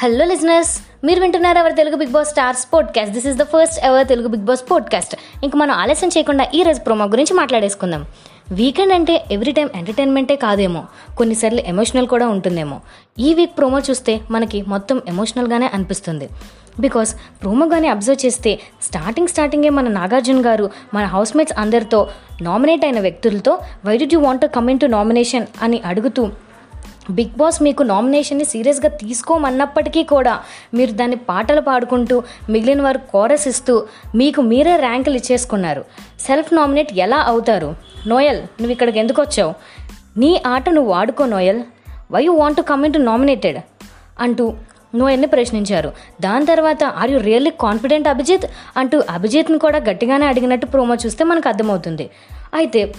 Hello listeners మీరు వింటున్నారు ఎవరు Telugu Big Boss stars podcast this is the first ever Telugu Big Boss podcast ఇంక మనం ఆలస్యం చేయకుండా ఈ రోజు ప్రోమో గురించి మాట్లాడేసుకుందాం. వీకెండ్ అంటే ఎవ్రీ టైం ఎంటర్టైన్మెంటే కాదేమో. కొన్నిసార్లు ఎమోషనల్ కూడా ఉంటుందేమో. ఈ వీక్ ప్రోమో చూస్తే మనకి మొత్తం ఎమోషనల్గానే అనిపిస్తుంది. బికాస్ ప్రోమో కానీ అబ్జర్వ్ చేస్తే స్టార్టింగ్ స్టార్టింగే మన నాగార్జున గారు మన హౌస్మేట్స్ అందరితో నామినేట్ అయిన వ్యక్తులతో why do you want coming to nomination అని అడుగుతూ బిగ్ బాస్ మీకు నామినేషన్ని సీరియస్గా తీసుకోమన్నప్పటికీ కూడా మీరు దాన్ని పాటలు పాడుకుంటూ మిగిలిన వారు కోరస్ ఇస్తూ మీకు మీరే ర్యాంకులు ఇచ్చేసుకున్నారు. సెల్ఫ్ నామినేట్ ఎలా అవుతారు? నోయల్ నువ్వు ఇక్కడికి ఎందుకు వచ్చావు? నీ ఆట నువ్వు ఆడుకో Noel. Why you want to coming to nominated అంటూ నోయల్ని ప్రశ్నించారు. దాని తర్వాత are you really confident Abhijeet అంటూ అభిజిత్ని కూడా గట్టిగానే అడిగినట్టు ప్రోమో చూస్తే మనకు అర్థమవుతుంది. అయితే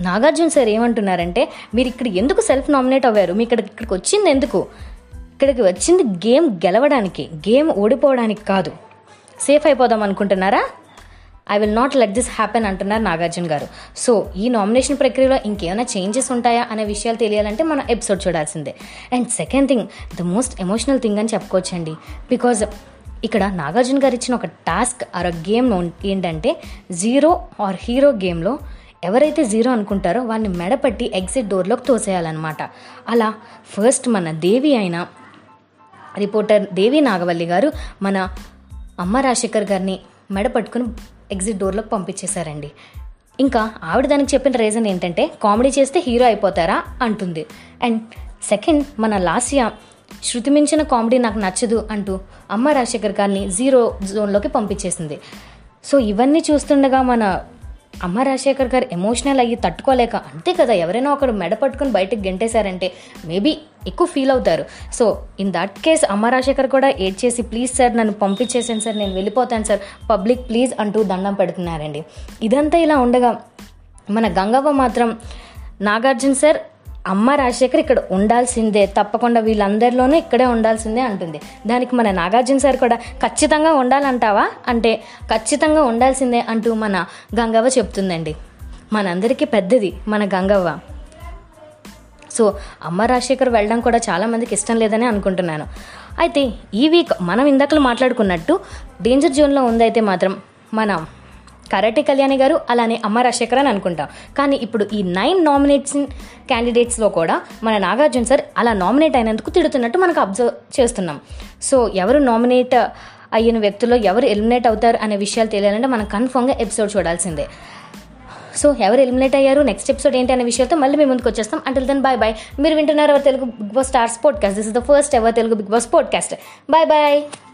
నాగార్జున సార్ ఏమంటున్నారంటే మీరు ఇక్కడ ఎందుకు సెల్ఫ్ నామినేట్ అవ్వారు? మీ ఇక్కడ ఇక్కడికి వచ్చింది ఎందుకు? ఇక్కడికి వచ్చింది గేమ్ గెలవడానికి గేమ్ ఓడిపోవడానికి కాదు. సేఫ్ అయిపోదాం అనుకుంటున్నారా? I will not let this happen అంటున్నారు నాగార్జున గారు. సో ఈ నామినేషన్ ప్రక్రియలో ఇంకేమైనా చేంజెస్ ఉంటాయా అనే విషయాలు తెలియాలంటే మనం ఎపిసోడ్ చూడాల్సిందే. And second thing the most emotional thing అని చెప్పుకోవచ్చండి. బికాజ్ ఇక్కడ నాగార్జున గారు ఇచ్చిన ఒక టాస్క్ ఆర్ గేమ్ ఏంటంటే జీరో ఆర్ హీరో గేమ్లో ఎవరైతే జీరో అనుకుంటారో వాళ్ళని మెడపట్టి ఎగ్జిట్ డోర్లోకి తోసేయాలన్నమాట. అలా ఫస్ట్ మన దేవి అయిన రిపోర్టర్ దేవి నాగవల్లి గారు మన అమ్మ రాజశేఖర్ గారిని మెడ పట్టుకుని ఎగ్జిట్ డోర్లోకి పంపించేశారండి. ఇంకా ఆవిడ దానికి చెప్పిన రీజన్ ఏంటంటే కామెడీ చేస్తే హీరో అయిపోతారా అంటుంది. అండ్ సెకండ్ మన లాస్య శృతి మించిన కామెడీ నాకు నచ్చదు అంటూ అమ్మ రాజశేఖర్ గారిని జీరో జోన్లోకి పంపించేసింది. సో ఇవన్నీ చూస్తుండగా మన అమ్మ రాజశేఖర్ గారు ఎమోషనల్ అయ్యి తట్టుకోలేక అంతే కదా ఎవరైనా ఒకరు మెడ పట్టుకుని బయటకు గెంటేశారంటే మేబీ ఎక్కువ ఫీల్ అవుతారు. So in that case Amma Rajasekhar కూడా ఏడ్ చేసి ప్లీజ్ సార్ నన్ను పంపించేసాను సార్ నేను వెళ్ళిపోతాను సార్ పబ్లిక్ ప్లీజ్ అంటూ దండం పెడుతున్నారండి. ఇదంతా ఇలా ఉండగా మన గంగవ్వ మాత్రం నాగార్జున సార్ అమ్మ రాజశేఖర్ ఇక్కడ ఉండాల్సిందే తప్పకుండా వీళ్ళందరిలోనూ ఇక్కడే ఉండాల్సిందే అంటుంది. దానికి మన నాగార్జున సార్ కూడా ఖచ్చితంగా ఉండాలంటావా? అంటే ఖచ్చితంగా ఉండాల్సిందే అంటూ మన గంగవ్వ చెప్తుందండి. మనందరికీ పెద్దది మన గంగవ్వ. సో అమ్మ రాజశేఖర్ వెళ్ళడం కూడా చాలామందికి ఇష్టం లేదని అనుకుంటున్నాను. అయితే ఈ వీక్ మనం ఇందాకలు మాట్లాడుకున్నట్టు డేంజర్ జోన్లో ఉందైతే మాత్రం మన కరాటే కళ్యాణి గారు అలానే అమ్మ రాజశేఖర్ అని అనుకుంటాం. కానీ ఇప్పుడు ఈ నైన్ నామినేట్స్ క్యాండిడేట్స్లో కూడా మన నాగార్జున సార్ అలా నామినేట్ అయినందుకు తిడుతున్నట్టు మనకు అబ్జర్వ్ చేస్తున్నాం. సో ఎవరు నామినేట్ అయిన వ్యక్తుల్లో ఎవరు ఎలిమినేట్ అవుతారు అనే విషయాలు తెలియాలంటే మనం కన్ఫర్మ్గా ఎపిసోడ్ చూడాల్సిందే. సో ఎవరు ఎలిమినేట్ అయ్యారు నెక్స్ట్ ఎపిసోడ్ ఏంటి అనే విషయంతో మళ్ళీ మేము ముందుకు వచ్చేస్తాం. అంటిల్ దెన్ బాయ్ బాయ్ మీరు వింటున్నారు ఎవరు Telugu Big Boss stars podcast this is the first ever Telugu Big Boss podcast bye bye